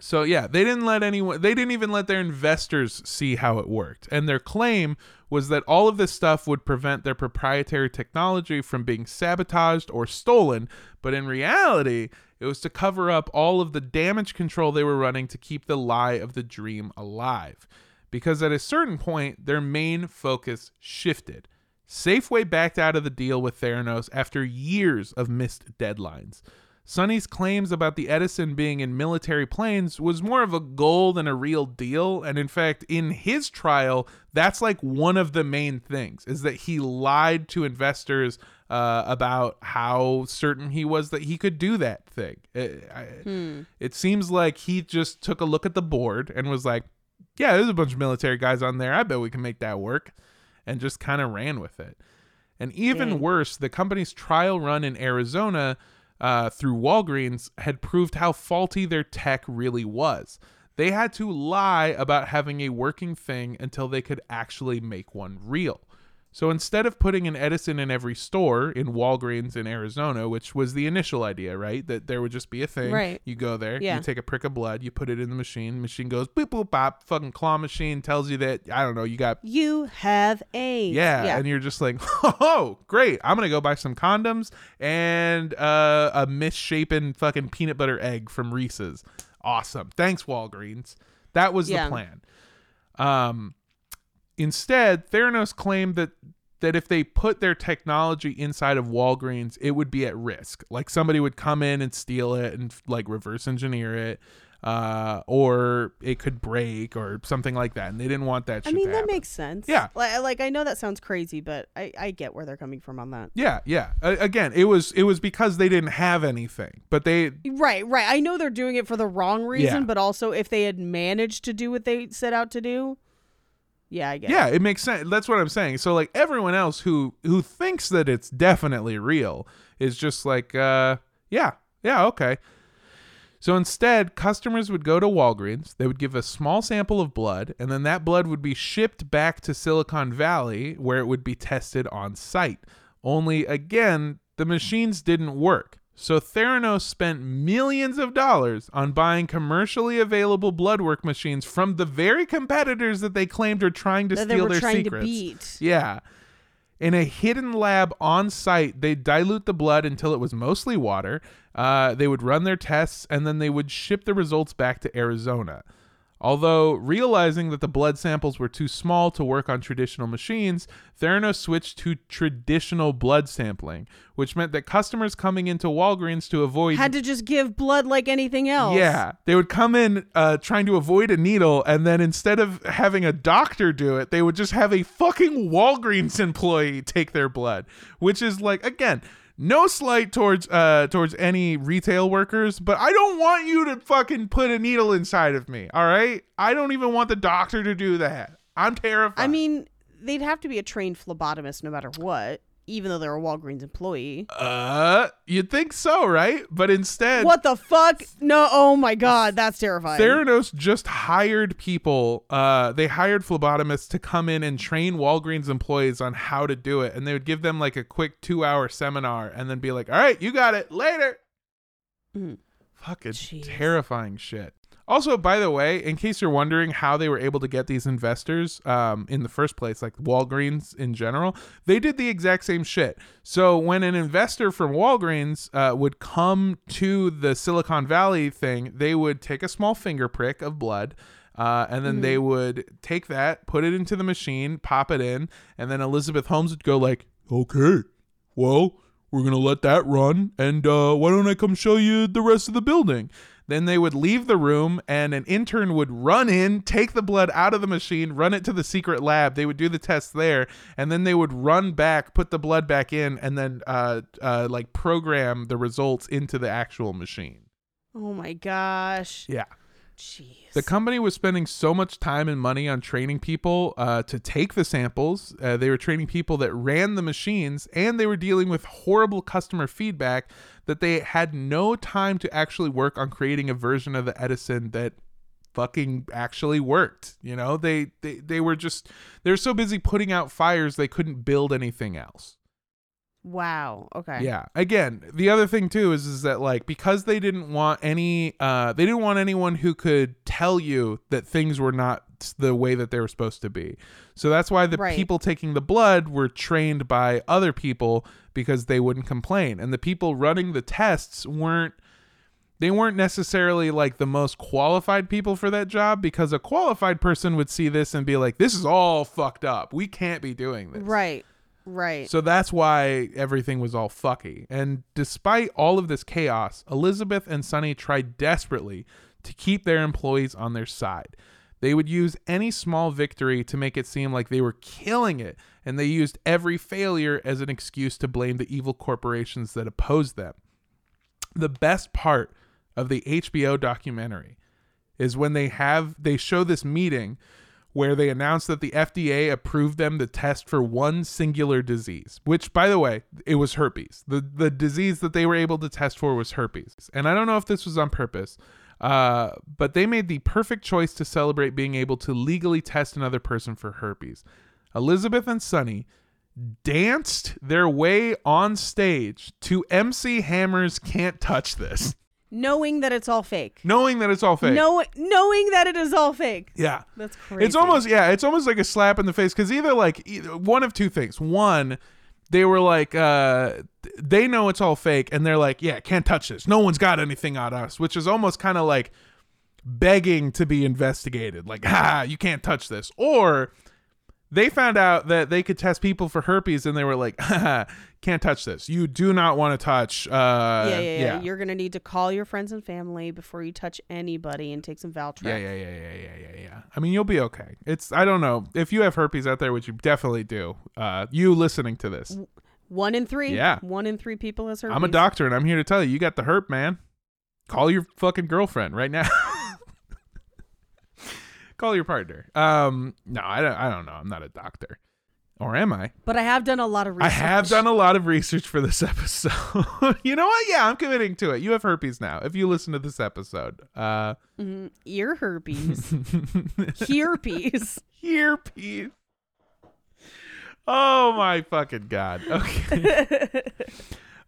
So yeah, they didn't let anyone they didn't even let their investors see how it worked. And their claim was that all of this stuff would prevent their proprietary technology from being sabotaged or stolen, but in reality, it was to cover up all of the damage control they were running to keep the lie of the dream alive. Because at a certain point, their main focus shifted. Safeway backed out of the deal with Theranos after years of missed deadlines. Sunny's claims about the Edison being in military planes was more of a goal than a real deal, and in fact, in his trial, that's like one of the main things is that he lied to investors uh, about how certain he was that he could do that thing. It, I- it seems like he just took a look at the board and was like, "Yeah, there's a bunch of military guys on there. I bet we can make that work," and just kind of ran with it. And even Dang. worse, the company's trial run in Arizona uh, through Walgreens had proved how faulty their tech really was. They had to lie about having a working thing until they could actually make one real. So instead of putting an Edison in every store in Walgreens in Arizona, which was the initial idea, right? That there would just be a thing. Right. You go there, Yeah. you take a prick of blood, you put it in the machine, machine goes boop boop bop, fucking claw machine tells you that I don't know, you got You have AIDS. yeah, Yeah. and you're just like, oh, great! I'm gonna go buy some condoms and uh, a misshapen fucking peanut butter egg from Reese's. Awesome, thanks Walgreens. That was Yeah. the plan. Um, instead, Theranos claimed that that if they put their technology inside of Walgreens, it would be at risk. Like somebody would come in and steal it and like reverse engineer it. uh, or it could break or something like that, and they didn't want that. I mean, that happen. makes sense. Yeah. Like, like I know that sounds crazy, but I, I get where they're coming from on that. Yeah, yeah. A- again, it was it was because they didn't have anything, but they Right, right. I know they're doing it for the wrong reason, Yeah. but also if they had managed to do what they set out to do, yeah, I get yeah, it. it makes sense. That's what I'm saying. So like everyone else who who thinks that it's definitely real is just like, uh, yeah, yeah, okay. So instead, customers would go to Walgreens, they would give a small sample of blood, and then that blood would be shipped back to Silicon Valley where it would be tested on site. Only again, the machines didn't work. So Theranos spent millions of dollars on buying commercially available blood work machines from the very competitors that they claimed are trying to That they steal were their trying secrets. to beat. Yeah. In a hidden lab on site, they dilute the blood until it was mostly water. Uh, they would run their tests and then they would ship the results back to Arizona. Although realizing that the blood samples were too small to work on traditional machines, Theranos switched to traditional blood sampling, which meant that customers coming into Walgreens to avoid Had to just give blood like anything else. yeah, they would come in uh, trying to avoid a needle, and then instead of having a doctor do it, they would just have a fucking Walgreens employee take their blood, which is like again. No slight towards uh towards any retail workers, but I don't want you to fucking put a needle inside of me. All right, I don't even want the doctor to do that. I'm terrified. I mean, they'd have to be a trained phlebotomist no matter what, even though they're a Walgreens employee. uh, you'd think so, right? But instead, What the fuck? No, oh my god, that's terrifying. Theranos just hired people. Uh, they hired phlebotomists to come in and train Walgreens employees on how to do it, and they would give them like a quick two-hour seminar, and then be like, "All right, you got it. Later." Mhm. Fucking Jeez. terrifying shit. Also, by the way, in case you're wondering how they were able to get these investors um, in the first place, like Walgreens in general, they did the exact same shit. So when an investor from Walgreens uh, would come to the Silicon Valley thing, they would take a small finger prick of blood. Uh, and then they would take that, put it into the machine, pop it in, and then Elizabeth Holmes would go like, "Okay, well, we're gonna let that run, and uh, why don't I come show you the rest of the building?" Then they would leave the room, and an intern would run in, take the blood out of the machine, run it to the secret lab. They would do the tests there, and then they would run back, put the blood back in, and then uh, uh, like program the results into the actual machine. oh my gosh. Yeah. Jeez. The company was spending so much time and money on training people uh, to take the samples. Uh, they were training people that ran the machines, and they were dealing with horrible customer feedback that they had no time to actually work on creating a version of the Edison that fucking actually worked. You know, they they, they were just they were so busy putting out fires they couldn't build anything else. Wow. Okay. Yeah. Again, the other thing too is is that like because they didn't want any uh they didn't want anyone who could tell you that things were not the way that they were supposed to be. So that's why the Right. people taking the blood were trained by other people because they wouldn't complain. And the people running the tests weren't they weren't necessarily like the most qualified people for that job because a qualified person would see this and be like this is all fucked up. We can't be doing this. Right. Right. So that's why everything was all fucky. And despite all of this chaos, Elizabeth and Sunny tried desperately to keep their employees on their side. They would use any small victory to make it seem like they were killing it, and they used every failure as an excuse to blame the evil corporations that opposed them. The best part of the HBO documentary is when they have they show this meeting where they announced that the FDA approved them to test for one singular disease, which by the way, it was herpes. The the disease that they were able to test for was herpes. And I don't know if this was on purpose. Uh, but they made the perfect choice to celebrate being able to legally test another person for herpes. Elizabeth and Sunny danced their way on stage to MC Hammer's Can't Touch This, knowing that it's all fake. knowing that it's all fake. Know, knowing that it is all fake. Yeah. That's crazy. It's almost yeah, it's almost like a slap in the face because either like either, one of two things. One, they were like uh they know it's all fake and they're like, yeah, can't touch this. No one's got anything on us, which is almost kind of like begging to be investigated. Like, ah, you can't touch this. Or They found out that they could test people for herpes, and they were like, "Can't touch this. You do not want to touch." Uh, yeah, yeah, yeah, You're gonna need to call your friends and family before you touch anybody and take some Valtrex. yeah, yeah, yeah, yeah, yeah, yeah, yeah. I mean, you'll be okay. It's I don't know if you have herpes out there, which you definitely do. Uh, you listening to this, One in three. Yeah. One in three people has herpes. I'm a doctor, and I'm here to tell you, you got the herp, man. Call your fucking girlfriend right now. Call your partner. Um, no, I don't. I don't know. I'm not a doctor, or am I? But I have done a lot of I research. have done a lot of research for this episode. you know what? Yeah, I'm committing to it. You have herpes now. If you listen to this episode, uh, Mhm. ear herpes, herpes. herpes. Oh my fucking god. Okay.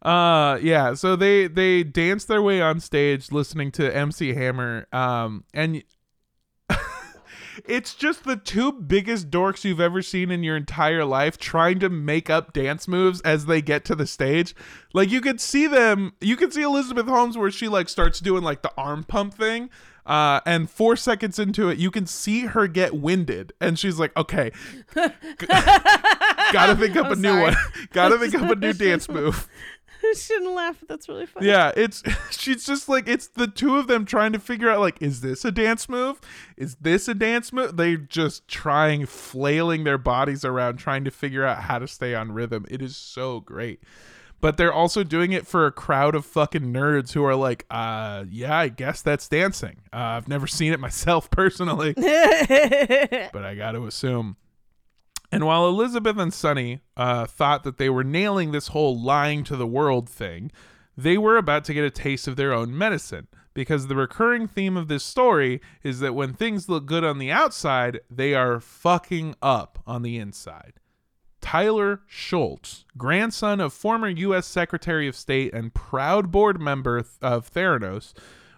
uh yeah, so they they dance their way on stage listening to MC Hammer um and it's just the two biggest dorks you've ever seen in your entire life trying to make up dance moves as they get to the stage. Like you could see them, you could see Elizabeth Holmes where she like starts doing like the arm pump thing. Uh, and four seconds into it, you can see her get winded, and she's like, "Okay, gotta think up a I'm new sorry. one. gotta think up a new dance move." Shouldn't laugh, but that's really funny. Yeah, it's she's just like it's the two of them trying to figure out like is this a dance move? Is this a dance move? They're just trying flailing their bodies around trying to figure out how to stay on rhythm. It is so great. But they're also doing it for a crowd of fucking nerds who are like, uh, yeah, I guess that's dancing. Uh, I've never seen it myself personally, but I got to assume. And while Elizabeth and Sunny uh, thought that they were nailing this whole lying to the world thing, they were about to get a taste of their own medicine. Because the recurring theme of this story is that when things look good on the outside, they are fucking up on the inside. Tyler Shultz, grandson of former U.S. Secretary of State and proud board member of Theranos,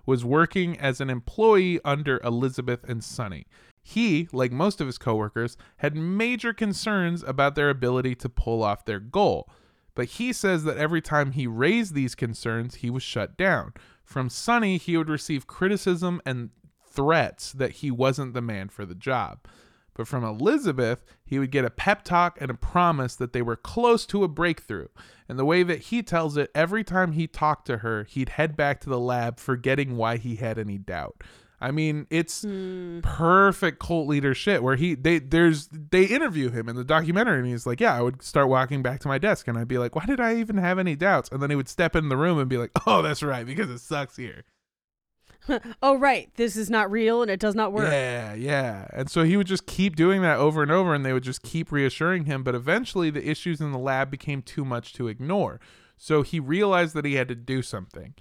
was working as an employee under Elizabeth and Sunny. He, like most of his coworkers, had major concerns about their ability to pull off their goal. But he says that every time he raised these concerns, he was shut down. From Sunny, he would receive criticism and threats that he wasn't the man for the job. But from Elizabeth, he would get a pep talk and a promise that they were close to a breakthrough. And the way that he tells it, every time he talked to her, he'd head back to the lab, forgetting why he had any doubt. I mean, it's hmm. perfect cult leader shit where he they there's they interview him in the documentary and he's like, Yeah, I would start walking back to my desk and I'd be like, Why did I even have any doubts? And then he would step in the room and be like, Oh, that's right, because it sucks here. oh right, this is not real and it does not work. Yeah, yeah. And so he would just keep doing that over and over, and they would just keep reassuring him. But eventually, the issues in the lab became too much to ignore. So he realized that he had to do something.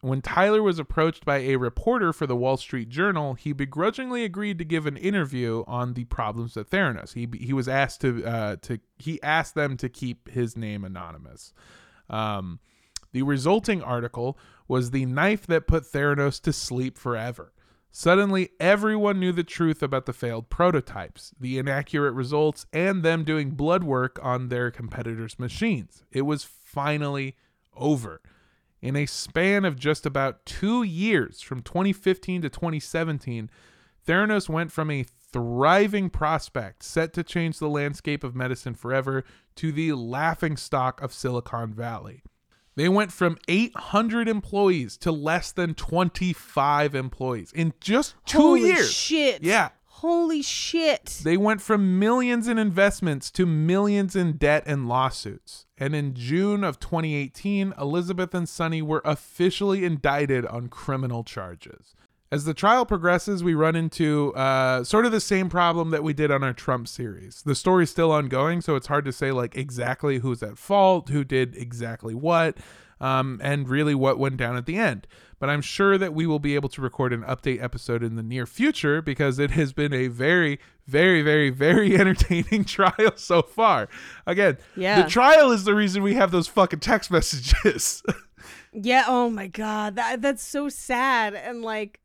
When Tyler was approached by a reporter for the Wall Street Journal, he begrudgingly agreed to give an interview on the problems at Theranos. He he was asked to uh, to he asked them to keep his name anonymous. Um, the resulting article was the knife that put Theranos to sleep forever. Suddenly, everyone knew the truth about the failed prototypes, the inaccurate results, and them doing blood work on their competitors' machines. It was finally over. In a span of just about two years, from 2015 to 2017, Theranos went from a thriving prospect set to change the landscape of medicine forever to the laughing stock of Silicon Valley. They went from 800 employees to less than 25 employees in just two Holy years. shit. Yeah. Holy shit. They went from millions in investments to millions in debt and lawsuits. And in June of 2018, Elizabeth and Sunny were officially indicted on criminal charges. As the trial progresses, we run into uh, sort of the same problem that we did on our Trump series. The story's still ongoing, so it's hard to say like exactly who's at fault, who did exactly what, um, and really what went down at the end. But I'm sure that we will be able to record an update episode in the near future because it has been a very, very, very, very entertaining trial so far. Again, Yeah. the trial is the reason we have those fucking text messages. Yeah, oh my god. That that's so sad and like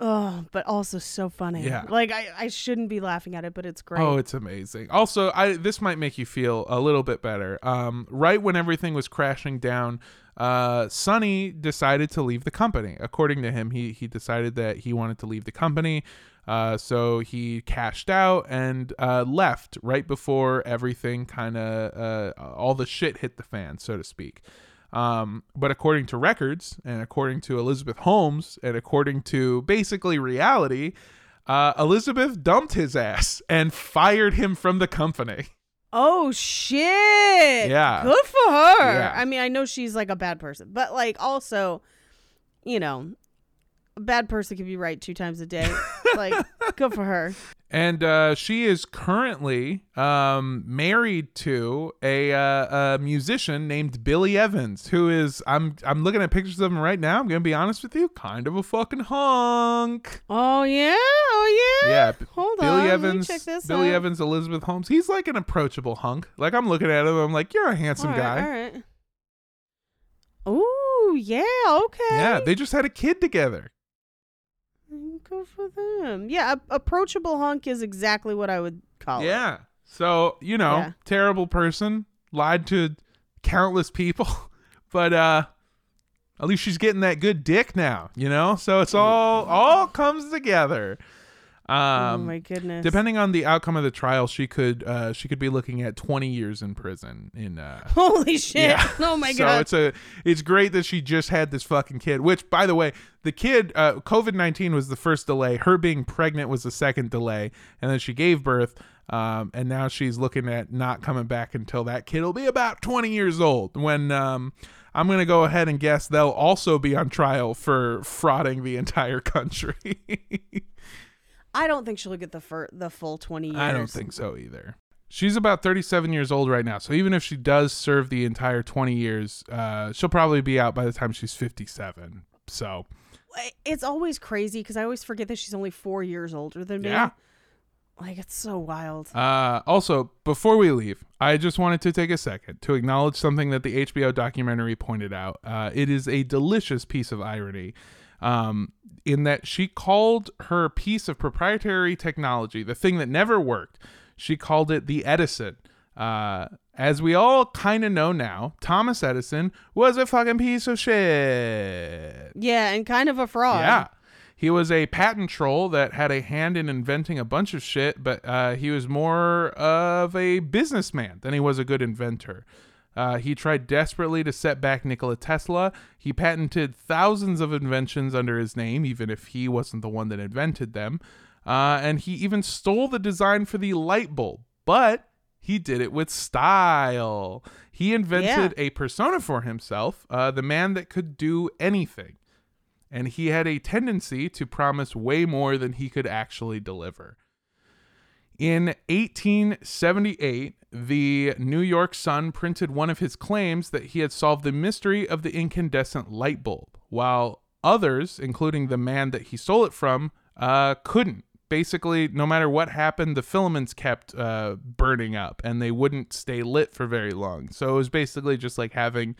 Oh, but also so funny. Yeah. Like I, I shouldn't be laughing at it, but it's great. Oh, it's amazing. Also, I this might make you feel a little bit better. Um, right when everything was crashing down, uh, Sunny decided to leave the company. According to him, he he decided that he wanted to leave the company. Uh, so he cashed out and uh, left right before everything kind of uh, all the shit hit the fan, so to speak. Um, but according to records and according to Elizabeth Holmes and according to basically reality, uh, Elizabeth dumped his ass and fired him from the company. Oh shit. Yeah. Good for her. Yeah. I mean, I know she's like a bad person, but like also, you know, a bad person can be right two times a day. like, good for her. And uh, she is currently um, married to a, uh, a musician named Billy Evans, who is I'm I'm looking at pictures of him right now. I'm gonna be honest with you, kind of a fucking hunk. Oh yeah. Oh yeah. Yeah, Hold Billy on. Evans, check this Billy out. Evans, Elizabeth Holmes. He's like an approachable hunk. Like I'm looking at him, I'm like, you're a handsome All right, guy. All right. Ooh, yeah, okay. Yeah, they just had a kid together. Good for them. Yeah, a- approachable hunk is exactly what I would call it. Yeah. So, you know, Yeah. terrible person, lied to countless people, but uh at least she's getting that good dick now, you know? So it's all all comes together. Oh Um my goodness. depending on the outcome of the trial, she could uh she could be looking at 20 years in prison in uh Holy shit. Yeah. Oh my so god. So it's a it's great that she just had this fucking kid. Which, by the way, the kid uh, COVID nineteen was the first delay. Her being pregnant was the second delay, and then she gave birth. Um, and now she's looking at not coming back until that kid will be about twenty years old. When um, I'm gonna go ahead and guess they'll also be on trial for frauding the entire country. I don't think she'll get the fir- the full 20 years. I don't think so either. She's about 37 years old right now. So even if she does serve the entire 20 years, uh, she'll probably be out by the time she's 57. So, It's always crazy because I always forget that she's only four years older than me. yeah. Like, it's so wild. Uh, also, before we leave, I just wanted to take a second to acknowledge something that the HBO documentary pointed out. Uh, it is a delicious piece of irony um, in that she called her piece of proprietary technology, the thing that never worked, she called it the Edison. Uh, as we all kind of know now, Thomas Edison was a fucking piece of shit. Yeah, and kind of a fraud. Yeah. He was a patent troll that had a hand in inventing a bunch of shit, but uh, he was more of a businessman than he was a good inventor. Uh, he tried desperately to set back Nikola Tesla. He patented thousands of inventions under his name, even if he wasn't the one that invented them. Uh, and he even stole the design for the light bulb, but he did it with style. He invented a persona for himself, uh, the man that could do anything and he had a tendency to promise way more than he could actually deliver. In 1878, the New York Sun printed one of his claims that he had solved the mystery of the incandescent light bulb, while others, including the man that he stole it from, uh, couldn't. Basically, no matter what happened, the filaments kept uh, burning up and they wouldn't stay lit for very long. So it was basically just like having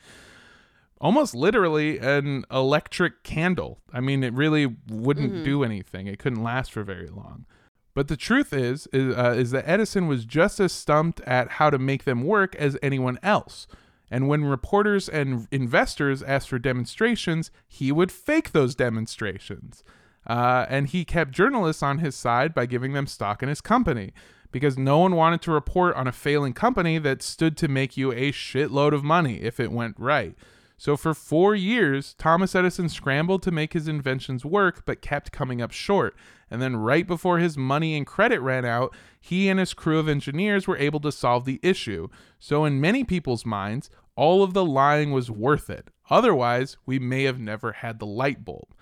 almost literally an electric candle. I mean, it really wouldn't do anything. It couldn't last for very long. But the truth is, is, uh, is that Edison was just as stumped at how to make them work as anyone else. And when reporters and investors asked for demonstrations, he would fake those demonstrations. Uh, and he kept journalists on his side by giving them stock in his company because no one wanted to report on a failing company that stood to make you a shitload of money if it went right. So for four years, Thomas Edison scrambled to make his inventions work, but kept coming up short. And then, right before his money and credit ran out, he and his crew of engineers were able to solve the issue. So, in many people's minds, all of the lying was worth it. Otherwise, we may have never had the light bulb.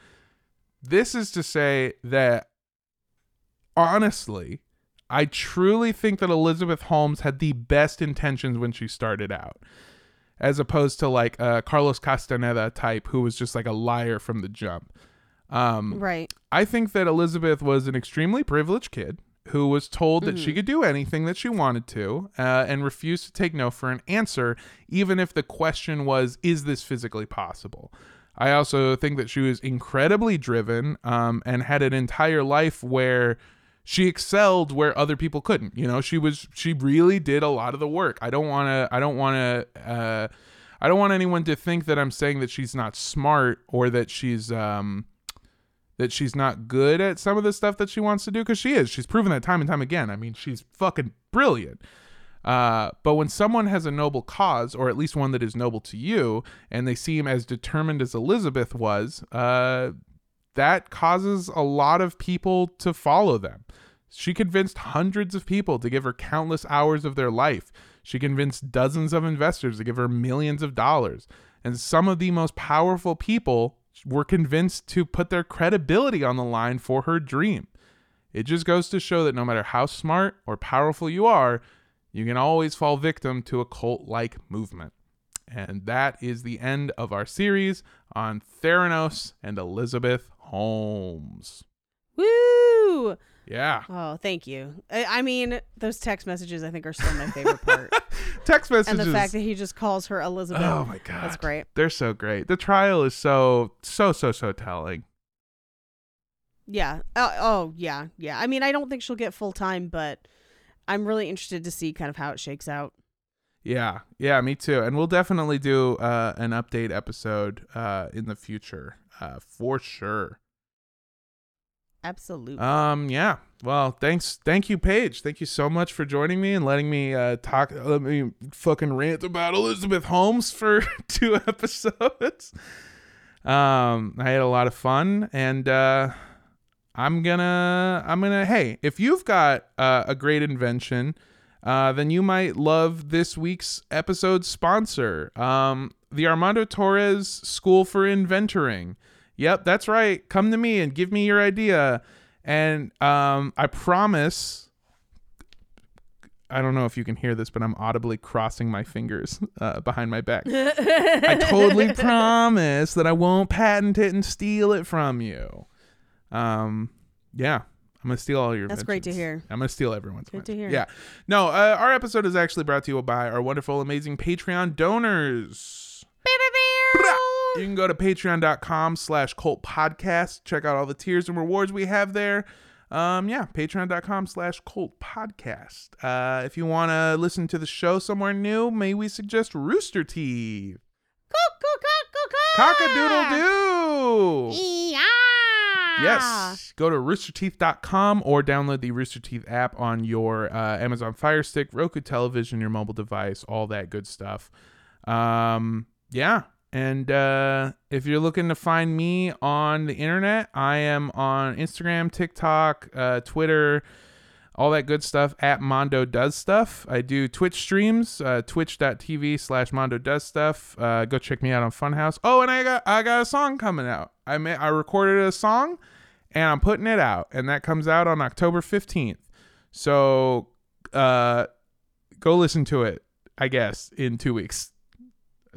This is to say that, honestly, I truly think that Elizabeth Holmes had the best intentions when she started out as opposed to like a Carlos Castaneda type who was just like a liar from the jump. Um, Right. I think that Elizabeth was an extremely privileged kid who was told that she could do anything that she wanted to uh, and refused to take no for an answer, even if the question was, is this physically possible? I also think that she was incredibly driven um, and had an entire life where she excelled where other people couldn't. You know, she was she really did a lot of the work. I don't want to I don't want to uh I don't want anyone to think that I'm saying that she's not smart or that she's um that she's not good at some of the stuff that she wants to do because she is. She's proven that time and time again. I mean, she's fucking brilliant. Uh, but when someone has a noble cause, or at least one that is noble to you, and they seem as determined as Elizabeth was, uh, that causes a lot of people to follow them. She convinced hundreds of people to give her countless hours of their life. She convinced dozens of investors to give her millions of dollars. And some of the most powerful people were convinced to put their credibility on the line for her dream. It just goes to show that no matter how smart or powerful you are, you can always fall victim to a cult like movement. And that is the end of our series on Theranos and Elizabeth Holmes. Woo! Yeah. Oh, thank you. I, I mean, those text messages I think are still my favorite part, Text messages. and the fact that he just calls her Elizabeth. oh my god. That's great. They're so great. The trial is so so so so telling. Yeah. Oh, oh, yeah, yeah. I mean, I don't think she'll get full time, but I'm really interested to see kind of how it shakes out. Yeah, yeah, me too. And we'll definitely do uh, an update episode uh, in the future uh, for sure. Absolutely. Um, yeah. Well, thanks, thank you, Paige. Thank you so much for joining me and letting me uh, talk. Let me fucking rant about Elizabeth Holmes for two episodes. Um, I had a lot of fun, and uh, I'm gonna, I'm gonna. Hey, if you've got uh, a great invention, uh, then you might love this week's episode sponsor, um, the Armando Torres School for Inventoring. Yep, that's right. Come to me and give me your idea. And um, I promise. I don't know if you can hear this, but I'm audibly crossing my fingers uh, behind my back. I totally promise that I won't patent it and steal it from you. Um, yeah, I'm gonna steal all your. That's great to hear. I'm gonna steal everyone's. Good to hear. Yeah. No, uh, our episode is actually brought to you by our wonderful, amazing Patreon donors. You can go to patreon.com slash cult podcast. Check out all the tiers and rewards we have there. Um, yeah, patreon.com slash cult podcast. Uh, if you want to listen to the show somewhere new, may we suggest Rooster Teeth. Cock-a-doodle doo. Yes. Go to roosterteeth.com or download the Rooster Teeth app on your uh, Amazon Fire Stick, Roku television, your mobile device, all that good stuff. Um, yeah. And uh, if you're looking to find me on the internet, I am on Instagram, TikTok, uh, Twitter, all that good stuff at Mondo Does Stuff. I do Twitch streams, uh, twitch.tv slash Mondo Does Stuff. Uh, go check me out on Funhaus. Oh, and I got I got a song coming out. I ma- I recorded a song and I'm putting it out, and that comes out on October 15th. So uh, go listen to it, I guess, in two weeks.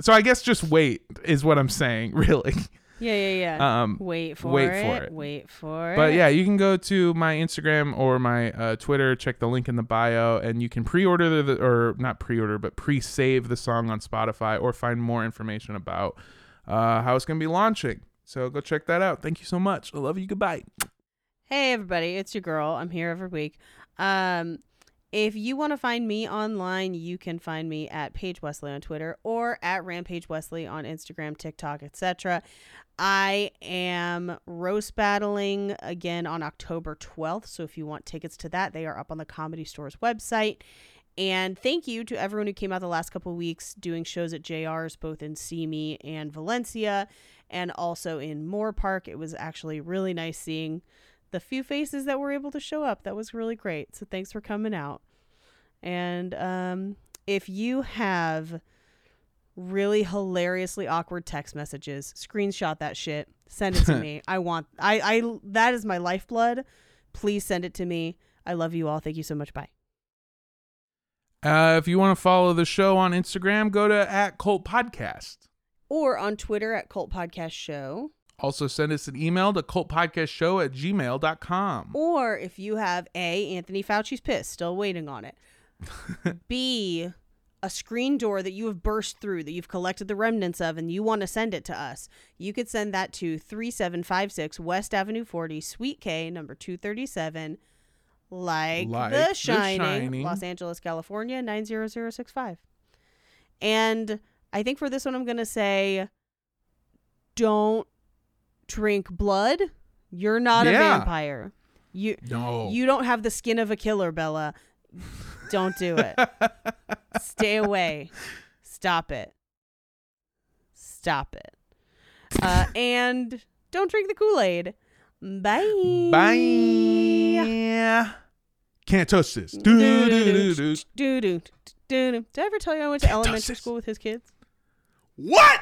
So I guess just wait is what I'm saying, really. Yeah, yeah, yeah. Um, wait for wait it. for it. Wait for it. But yeah, you can go to my Instagram or my uh, Twitter, check the link in the bio, and you can pre-order the or not pre-order, but pre-save the song on Spotify or find more information about uh, how it's gonna be launching. So go check that out. Thank you so much. I love you. Goodbye. Hey everybody, it's your girl. I'm here every week. Um if you want to find me online, you can find me at Paige Wesley on Twitter or at Rampage Wesley on Instagram, TikTok, etc. I am roast battling again on October 12th. So if you want tickets to that, they are up on the Comedy Store's website. And thank you to everyone who came out the last couple of weeks doing shows at JR's, both in Simi and Valencia, and also in Moorpark. It was actually really nice seeing the few faces that were able to show up. That was really great. So thanks for coming out. And um, if you have really hilariously awkward text messages, screenshot that shit. Send it to me. I want. I. I. That is my lifeblood. Please send it to me. I love you all. Thank you so much. Bye. Uh, if you want to follow the show on Instagram, go to at Cult Podcast. Or on Twitter at Cult Podcast Show. Also, send us an email to cultpodcastshow at gmail.com. Or if you have A, Anthony Fauci's pissed, still waiting on it. B, a screen door that you have burst through, that you've collected the remnants of, and you want to send it to us, you could send that to 3756 West Avenue 40, Suite K, number 237, like, Like The The Shining, Shining. Los Angeles, California, 90065. And I think for this one, I'm going to say don't drink blood, You're not a vampire. You No. you don't have the skin of a killer, Bella. Don't do it. Stay away. Stop it. Stop it. Uh, and don't drink the Kool Aid. Bye. Bye. Can't touch this. Do, do, do, do, do. Did I ever tell you I went to Can't elementary school with his kids? What?